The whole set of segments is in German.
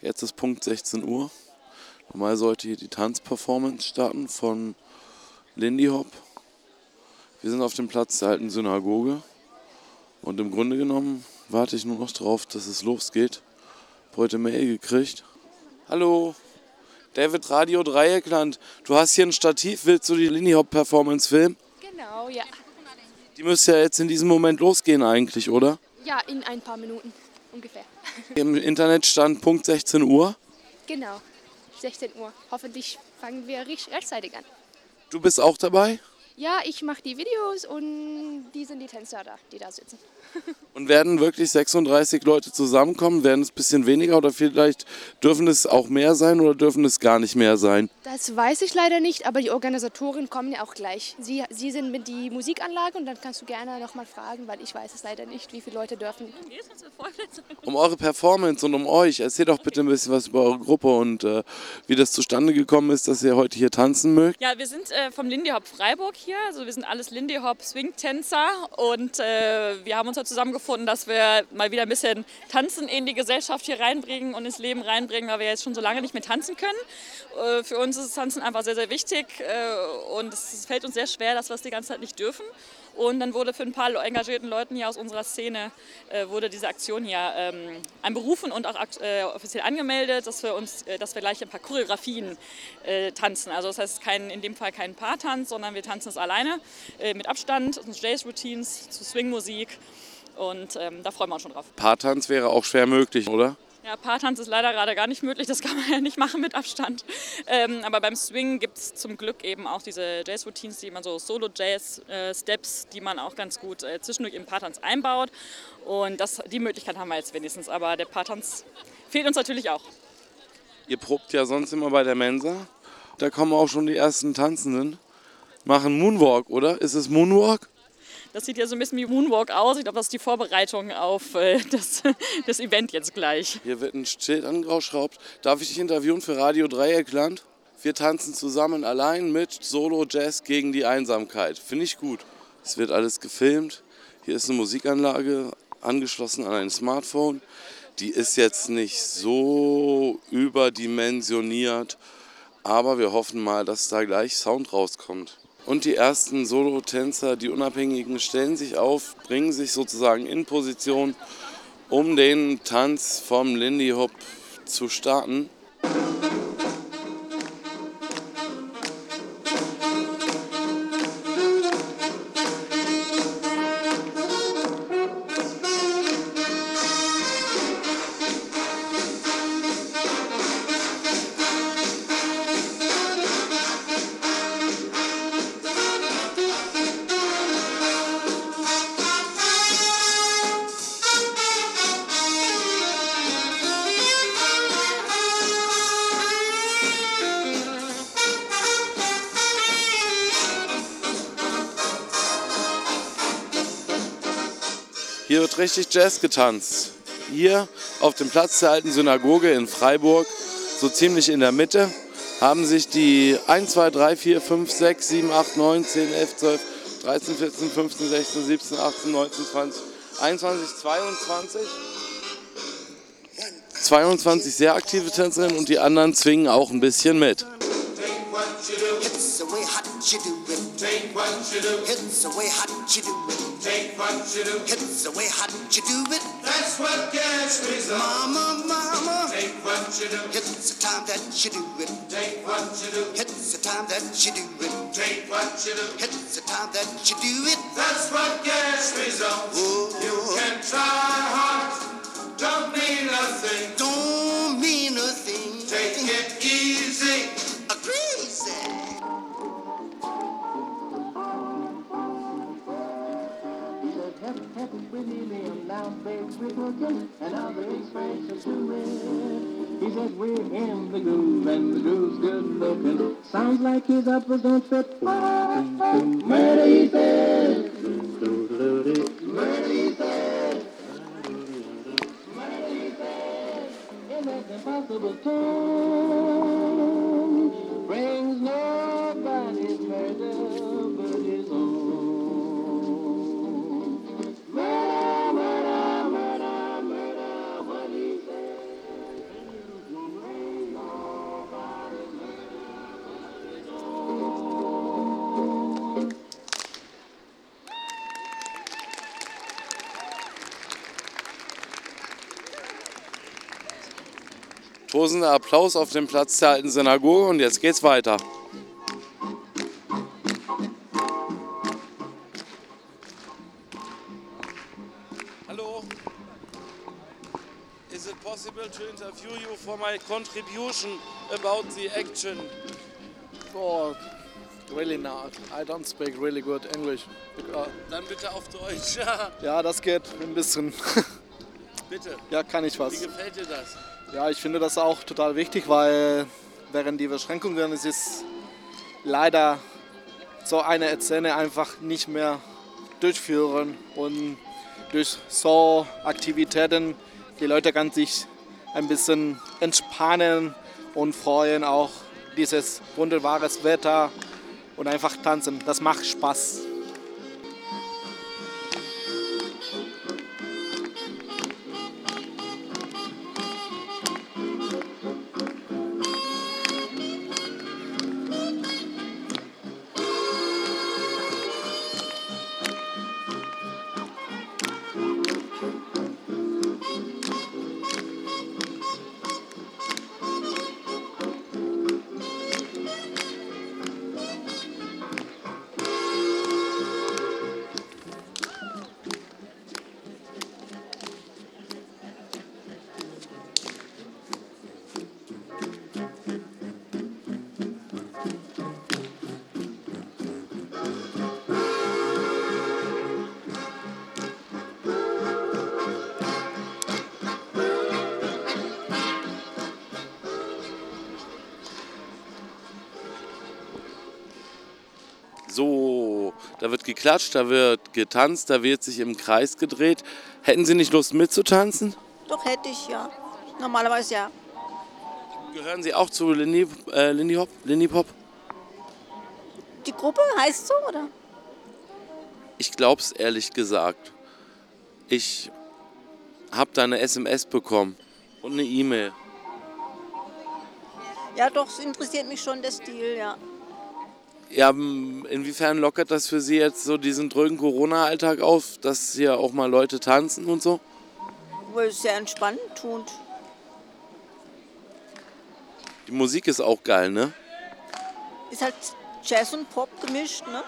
Jetzt ist Punkt 16 Uhr. Normal sollte hier die Tanzperformance starten von Lindy Hop. Wir sind auf dem Platz der alten Synagoge. Und im Grunde genommen warte ich nur noch darauf, dass es losgeht. Hab heute Mail gekriegt. Hallo, David Radio Dreieckland. Du hast hier ein Stativ. Willst du die Lindy Hop Performance filmen? Genau, ja. Die müsste ja jetzt in diesem Moment losgehen eigentlich, oder? Ja, in ein paar Minuten ungefähr. Im Internet stand Punkt 16 Uhr. Genau, 16 Uhr. Hoffentlich fangen wir recht- rechtzeitig an. Du bist auch dabei? Ja, ich mache die Videos und die sind die Tänzer da, die da sitzen. Und werden wirklich 36 Leute zusammenkommen? Werden es ein bisschen weniger oder vielleicht dürfen es auch mehr sein oder dürfen es gar nicht mehr sein? Das weiß ich leider nicht, aber die Organisatoren kommen ja auch gleich. Sie, sie sind mit die Musikanlage und dann kannst du gerne nochmal fragen, weil ich weiß es leider nicht, wie viele Leute dürfen. Um eure Performance und um euch, erzählt doch bitte ein bisschen was über eure Gruppe und äh, wie das zustande gekommen ist, dass ihr heute hier tanzen mögt. Ja, wir sind äh, vom Lindy Hop Freiburg hier. Also wir sind alles Lindy Hop Swing-Tänzer und äh, wir haben uns heute zusammengefunden, dass wir mal wieder ein bisschen Tanzen in die Gesellschaft hier reinbringen und ins Leben reinbringen, weil wir jetzt schon so lange nicht mehr tanzen können. Äh, für uns ist Tanzen einfach sehr, sehr wichtig äh, und es fällt uns sehr schwer, dass wir es die ganze Zeit nicht dürfen. Und dann wurde für ein paar engagierten Leuten hier aus unserer Szene äh, wurde diese Aktion hier ähm, einberufen und auch äh, offiziell angemeldet, dass wir uns, äh, dass wir gleich ein paar Choreografien äh, tanzen. Also das heißt kein, in dem Fall kein Paartanz, sondern wir tanzen es alleine äh, mit Abstand, uns Jazz-Routines zu Swing-Musik und ähm, da freuen wir uns schon drauf. Paartanz wäre auch schwer möglich, oder? Ja, Paartanz ist leider gerade gar nicht möglich, das kann man ja nicht machen mit Abstand. Ähm, aber beim Swing gibt es zum Glück eben auch diese Jazz-Routines, die man so Solo-Jazz-Steps, die man auch ganz gut äh, zwischendurch im Paartanz einbaut. Und das, die Möglichkeit haben wir jetzt wenigstens, aber der Paartanz fehlt uns natürlich auch. Ihr probt ja sonst immer bei der Mensa. Da kommen auch schon die ersten Tanzenden. Machen Moonwalk, oder? Ist es Moonwalk? Das sieht ja so ein bisschen wie Moonwalk aus. Ich glaube, das ist die Vorbereitung auf äh, das, das Event jetzt gleich. Hier wird ein Schild angeschraubt. Darf ich dich interviewen für Radio Dreieckland? Wir tanzen zusammen allein mit Solo Jazz gegen die Einsamkeit. Finde ich gut. Es wird alles gefilmt. Hier ist eine Musikanlage angeschlossen an ein Smartphone. Die ist jetzt nicht so überdimensioniert, aber wir hoffen mal, dass da gleich Sound rauskommt. Und die ersten Solo-Tänzer, die Unabhängigen, stellen sich auf, bringen sich sozusagen in Position, um den Tanz vom Lindy Hop zu starten. Richtig Jazz getanzt. Hier auf dem Platz der alten Synagoge in Freiburg, so ziemlich in der Mitte, haben sich die 1, 2, 3, 4, 5, 6, 7, 8, 9, 10, 11, 12, 13, 14, 15, 16, 17, 18, 19, 20, 21, 22. 22 sehr aktive Tänzerinnen und die anderen zwingen auch ein bisschen mit. It's the way hot you do it. It's the way hot you do it. Take what you do. It's the way hot you do it. That's what gets me Mama, mama. Take what you do. It's the time that you do it. Take what you do. It's the time that you do it. Take what you do. It's the time that you do it. That's what gets results. Oh, oh, oh. You can try hard. Don't mean nothing. Don't and other expressions to it. He says we're in the groove and the groove's good looking. Sounds like his uppers don't fit. Murder, he says. Murder, he says. Murder, he says. In that impossible tone Tosender Applaus auf dem Platz der alten Synagoge und jetzt geht's weiter. Hallo. Is it possible to interview you for my contribution about the action? Oh, really not. I don't speak really good English. Dann bitte auf Deutsch. Ja, das geht ein bisschen. bitte. Ja, kann ich Wie was. gefällt dir das? Ja, ich finde das auch total wichtig, weil während die Beschränkungen es ist leider so eine Szene einfach nicht mehr durchführen und durch so Aktivitäten die Leute kann sich ein bisschen entspannen und freuen auch dieses wunderbares Wetter und einfach tanzen. Das macht Spaß. Da wird geklatscht, da wird getanzt, da wird sich im Kreis gedreht. Hätten Sie nicht Lust mitzutanzen? Doch hätte ich, ja. Normalerweise ja. Gehören Sie auch zu Lindy, äh, Lindy Hop? Lindy Pop? Die Gruppe heißt so, oder? Ich glaub's ehrlich gesagt. Ich habe da eine SMS bekommen und eine E-Mail. Ja, doch, es interessiert mich schon der Stil, ja. Ja, inwiefern lockert das für Sie jetzt so diesen drögen Corona-Alltag auf, dass hier auch mal Leute tanzen und so? Weil es sehr entspannend tut. Die Musik ist auch geil, ne? Ist halt Jazz und Pop gemischt, ne?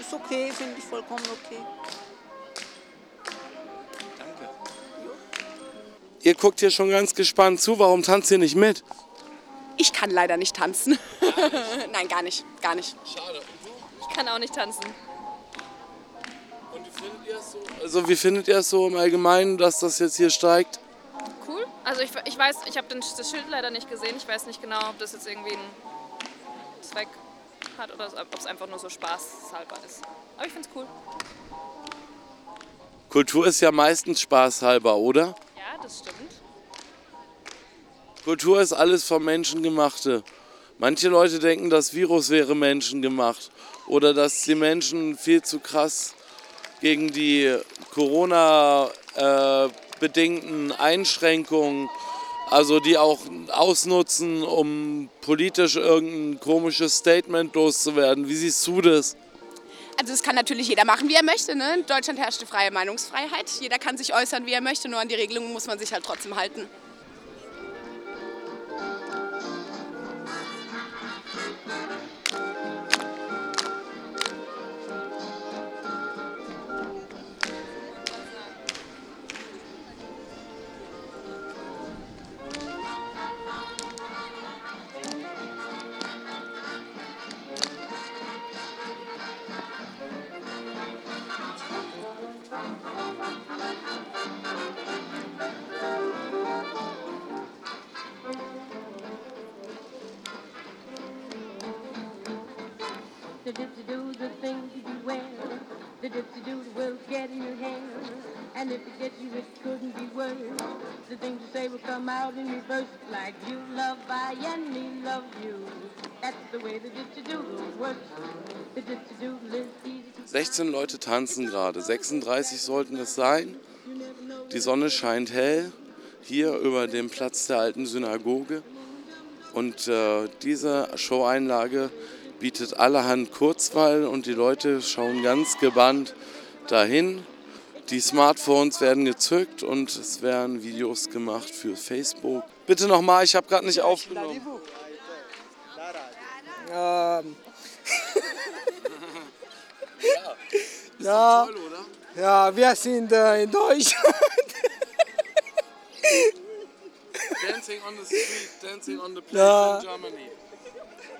Ist okay, finde ich vollkommen okay. Ihr guckt hier schon ganz gespannt zu. Warum tanzt ihr nicht mit? Ich kann leider nicht tanzen. Nein, gar nicht, gar nicht. Schade. Ich kann auch nicht tanzen. Und wie findet ihr es so? Also wie findet ihr es so im Allgemeinen, dass das jetzt hier steigt? Cool. Also ich, ich weiß, ich habe das Schild leider nicht gesehen. Ich weiß nicht genau, ob das jetzt irgendwie einen Zweck hat oder ob es einfach nur so spaßhalber ist. Aber ich finde es cool. Kultur ist ja meistens spaßhalber, oder? Ja, das stimmt. Kultur ist alles vom Menschen gemachte. Manche Leute denken, das Virus wäre menschengemacht oder dass die Menschen viel zu krass gegen die Corona-bedingten Einschränkungen, also die auch ausnutzen, um politisch irgendein komisches Statement loszuwerden. Wie siehst du das? Also das kann natürlich jeder machen, wie er möchte. Ne? In Deutschland herrscht die freie Meinungsfreiheit. Jeder kann sich äußern, wie er möchte, nur an die Regelungen muss man sich halt trotzdem halten. Come out in reverse. Like you love I and me love you. That's the way the do works. The do is easy to 16 Leute tanzen gerade, 36 sollten es sein. Die Sonne scheint hell hier über dem Platz der alten Synagoge. Und äh, diese Showeinlage bietet allerhand Kurzweil und die Leute schauen ganz gebannt dahin. Die Smartphones werden gezückt und es werden Videos gemacht für Facebook. Bitte nochmal, ich habe gerade nicht aufgenommen. Ähm. ja, ja, wir sind äh, in Deutschland. Dancing on the street, dancing on the place Ja. in Germany.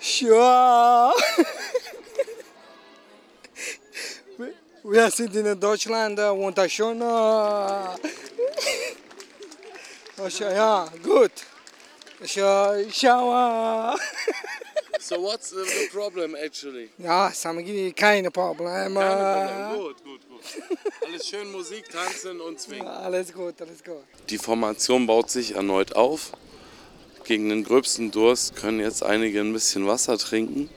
Sure. Wir- Wir sind in Deutschland äh, und schon. Äh, ich, ja, gut. Ich äh, schaue. So what's the, the problem actually? Ja, Samagi, keine Probleme. Keine Problem. Gut, gut, gut. Alles schön Musik, tanzen und swingen. Alles gut, alles gut. Die Formation baut sich erneut auf. Gegen den gröbsten Durst können jetzt einige ein bisschen Wasser trinken.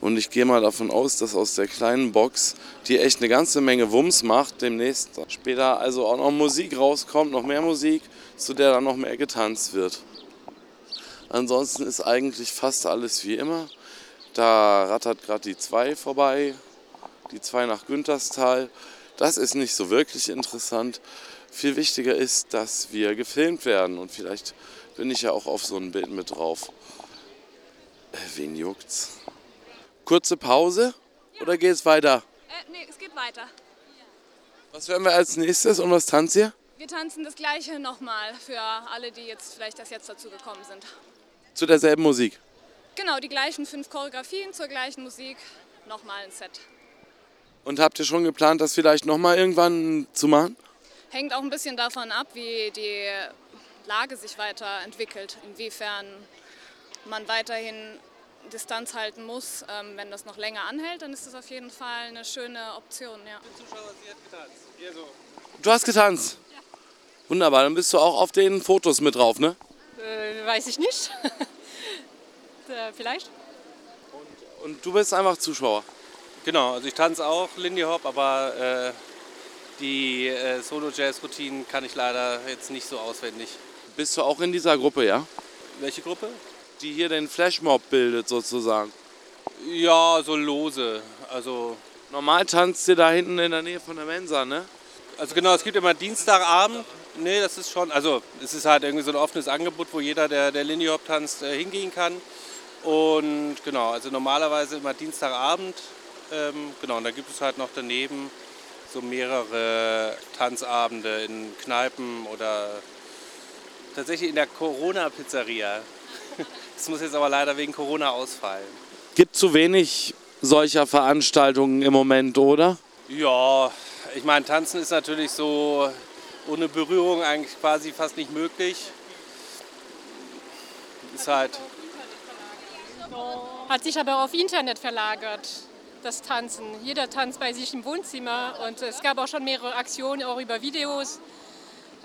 Und ich gehe mal davon aus, dass aus der kleinen Box, die echt eine ganze Menge Wumms macht, demnächst später also auch noch Musik rauskommt, noch mehr Musik, zu der dann noch mehr getanzt wird. Ansonsten ist eigentlich fast alles wie immer. Da rattert gerade die 2 vorbei, die 2 nach Günterstal. Das ist nicht so wirklich interessant. Viel wichtiger ist, dass wir gefilmt werden und vielleicht bin ich ja auch auf so ein Bild mit drauf. Äh, wen juckt's? Kurze Pause oder geht's weiter? Äh, nee, es geht weiter. Was hören wir als nächstes und was tanzt ihr? Wir tanzen das gleiche nochmal für alle, die jetzt vielleicht erst jetzt dazu gekommen sind. Zu derselben Musik. Genau, die gleichen fünf Choreografien zur gleichen Musik, nochmal ein Set. Und habt ihr schon geplant, das vielleicht nochmal irgendwann zu machen? Hängt auch ein bisschen davon ab, wie die Lage sich weiterentwickelt, inwiefern man weiterhin Distanz halten muss. Ähm, wenn das noch länger anhält, dann ist das auf jeden Fall eine schöne Option. Ja. Du hast getanzt. Wunderbar, dann bist du auch auf den Fotos mit drauf, ne? Äh, weiß ich nicht. äh, vielleicht. Und du bist einfach Zuschauer. Genau, also ich tanze auch Lindy Hop, aber äh, die äh, Solo-Jazz-Routinen kann ich leider jetzt nicht so auswendig. Bist du auch in dieser Gruppe, ja? Welche Gruppe? Die hier den Flashmob bildet sozusagen. Ja, so lose. Also Normal tanzt ihr da hinten in der Nähe von der Mensa, ne? Also genau, es gibt immer Dienstagabend. Nee, das ist schon, also es ist halt irgendwie so ein offenes Angebot, wo jeder, der, der Lindy Hop tanzt, äh, hingehen kann. Und genau, also normalerweise immer Dienstagabend. Ähm, genau, und da gibt es halt noch daneben so mehrere Tanzabende in Kneipen oder tatsächlich in der Corona-Pizzeria. Das muss jetzt aber leider wegen Corona ausfallen. Gibt zu wenig solcher Veranstaltungen im Moment, oder? Ja, ich meine, tanzen ist natürlich so ohne Berührung eigentlich quasi fast nicht möglich. Ist halt, Hat sich aber auf Internet verlagert, das Tanzen. Jeder tanzt bei sich im Wohnzimmer und es gab auch schon mehrere Aktionen, auch über Videos,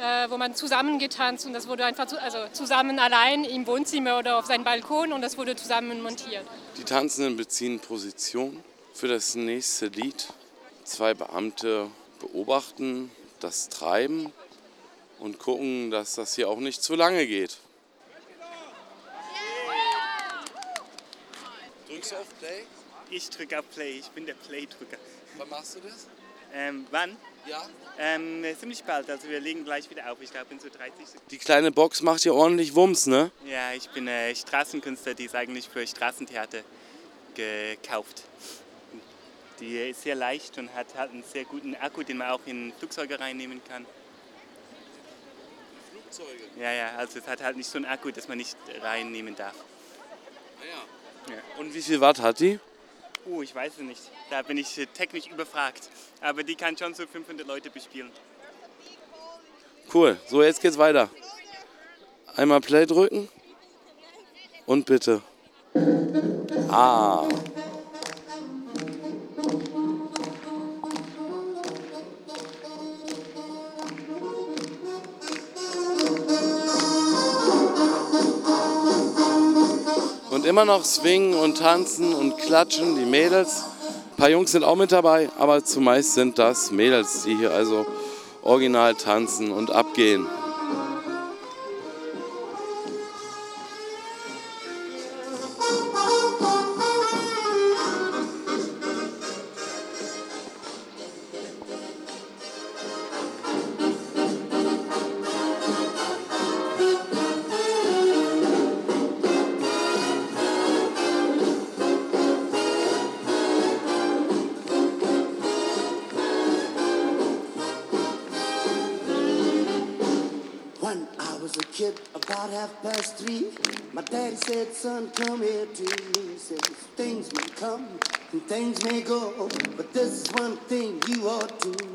äh, wo man zusammen getanzt und das wurde einfach zu, also zusammen allein im Wohnzimmer oder auf seinem Balkon und das wurde zusammen montiert. Die Tanzenden beziehen Position für das nächste Lied. Zwei Beamte beobachten das Treiben und gucken, dass das hier auch nicht zu lange geht. Drückst du auf Play? Ich drücke auf Play, ich bin der Play-Drücker. Wann machst du das? Ähm, wann? Ja. Ähm, ziemlich bald, also wir legen gleich wieder auf. Ich glaube in so 30 Sekunden. Die kleine Box macht hier ordentlich Wumms, ne? Ja, ich bin äh, Straßenkünstler, die ist eigentlich für Straßentheater gekauft. Die ist sehr leicht und hat halt einen sehr guten Akku, den man auch in Flugzeuge reinnehmen kann. Flugzeuge? Ja, ja, also es hat halt nicht so einen Akku, dass man nicht reinnehmen darf. Ja. Ja. Und wie viel Watt hat die? Oh, ich weiß es nicht. Da bin ich äh, technisch überfragt. Aber die kann schon so 500 Leute bespielen. Cool. So, jetzt geht's weiter. Einmal Play drücken. Und bitte. Ah. Und immer noch swingen und tanzen und klatschen, die Mädels. Ein paar Jungs sind auch mit dabei, aber zumeist sind das Mädels, die hier also original tanzen und abgehen. My daddy said, son, come here to me. He says, things may come and things may go, but this is one thing you ought to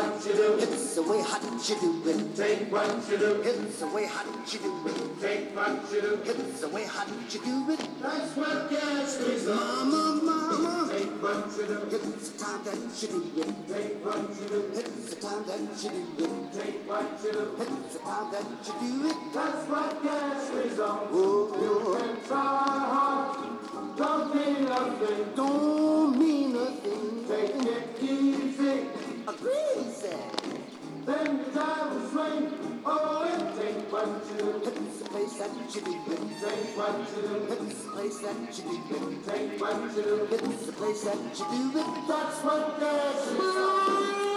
what you do. It's the way how you do it. Take what you do. It's the way how you do it. Take what you do. It's the way how you do it. That's what gets me. Mama, mama. Take what you do. It's the time that you do it. Take what you do. It's the time that you do it. Take what you do. It's the time that you do it. That's what gets results. Oh, you can try hard. Don't mean nothing. Don't mean nothing. Take it easy. Greasy. Then the time will swing. Oh, and take what you do. It's the place that you do it. Take what you do. It's the place that you do it. Take what you do. It's the place that you do it. That's what gets –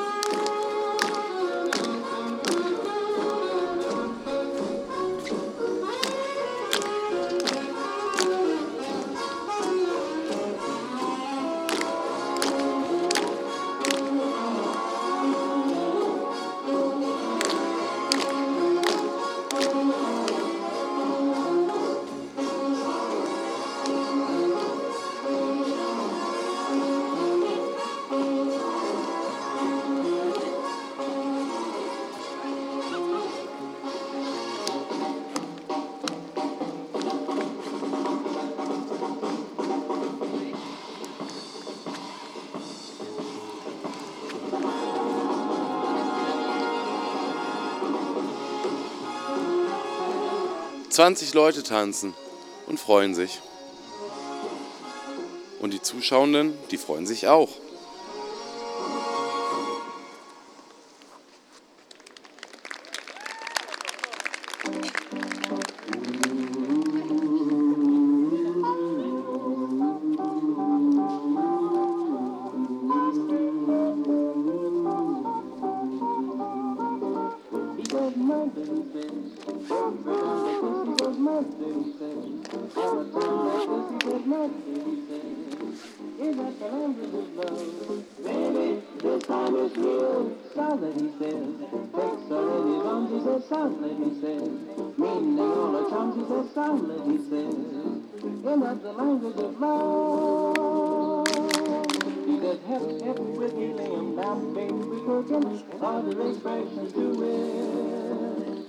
20 Leute tanzen und freuen sich. Und die Zuschauenden, die freuen sich auch.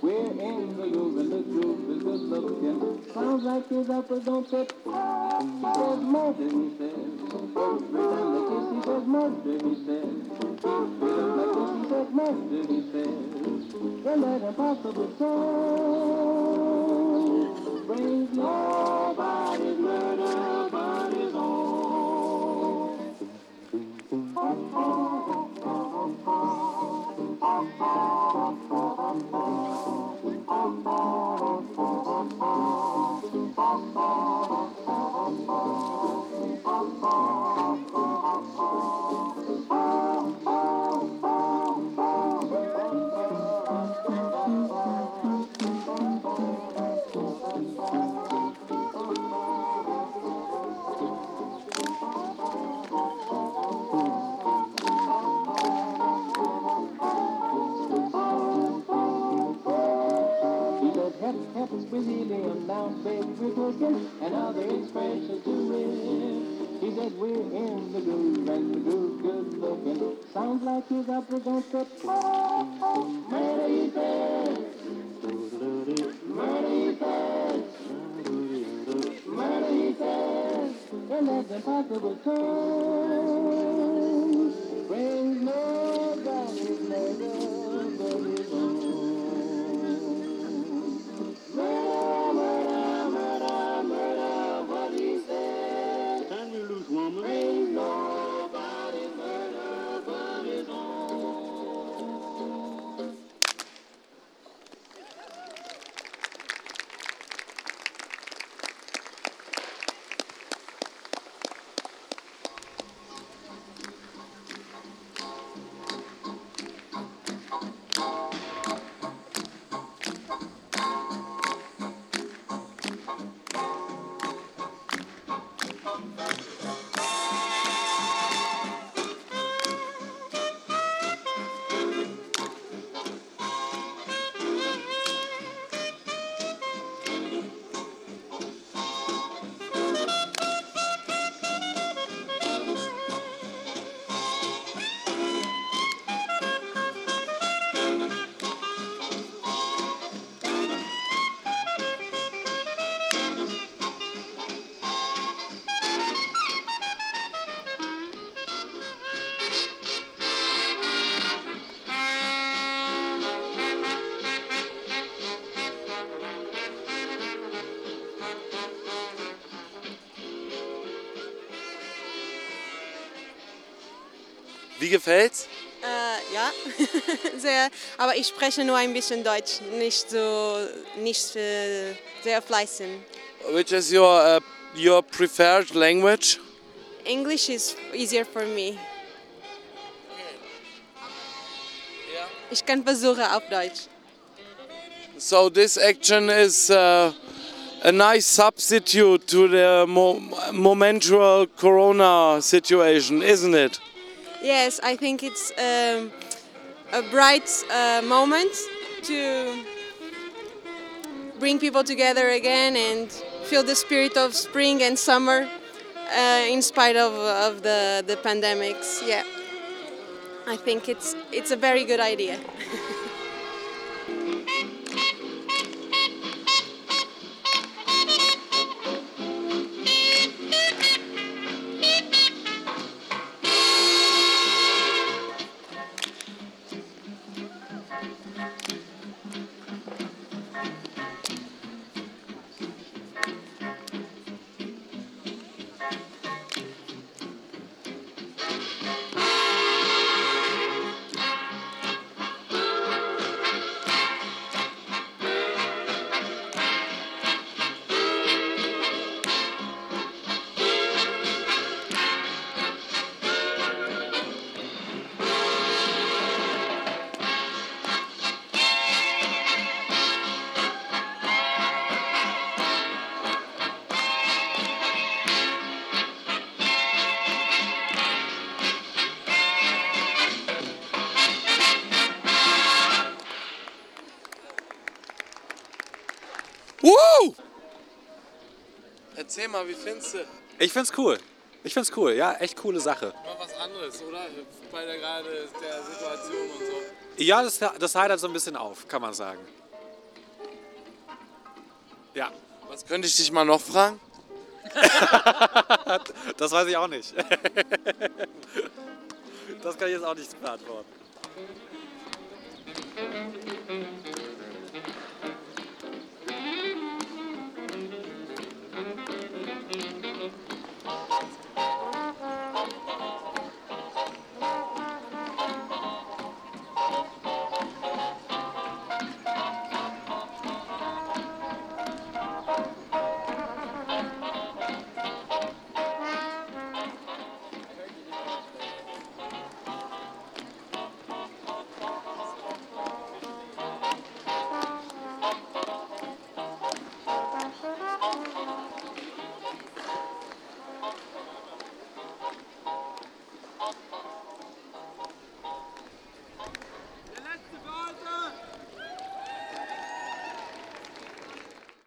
We're in the groove, and the groove good looking. Sounds like his uppers don't fit. Murder, he says. Every time they kiss, he says, he says. Like that impossible song, brings nobody's Sounds like you got the gangster. Wie gefällt's? Äh, ja, sehr. Aber ich spreche nur ein bisschen Deutsch, nicht so, nicht äh, sehr fleißig. Which is your, uh, your preferred language? English is easier for me. Ich kann versuchen auf Deutsch. So this action is uh, a nice substitute to the mo momental corona situation, isn't it? Yes, I think it's um, a bright uh, moment to bring people together again and feel the spirit of spring and summer uh, in spite of, of the, the pandemics. Yeah, I think it's, it's a very good idea. Mal, wie findest du? Ich find's cool. Ich find's cool, ja, echt coole Sache. Mal was anderes, oder? Bei der gerade der Situation und so. Ja, das, das heitert so ein bisschen auf, kann man sagen. Ja. Was könnte ich dich mal noch fragen? das weiß ich auch nicht. das kann ich jetzt auch nicht beantworten.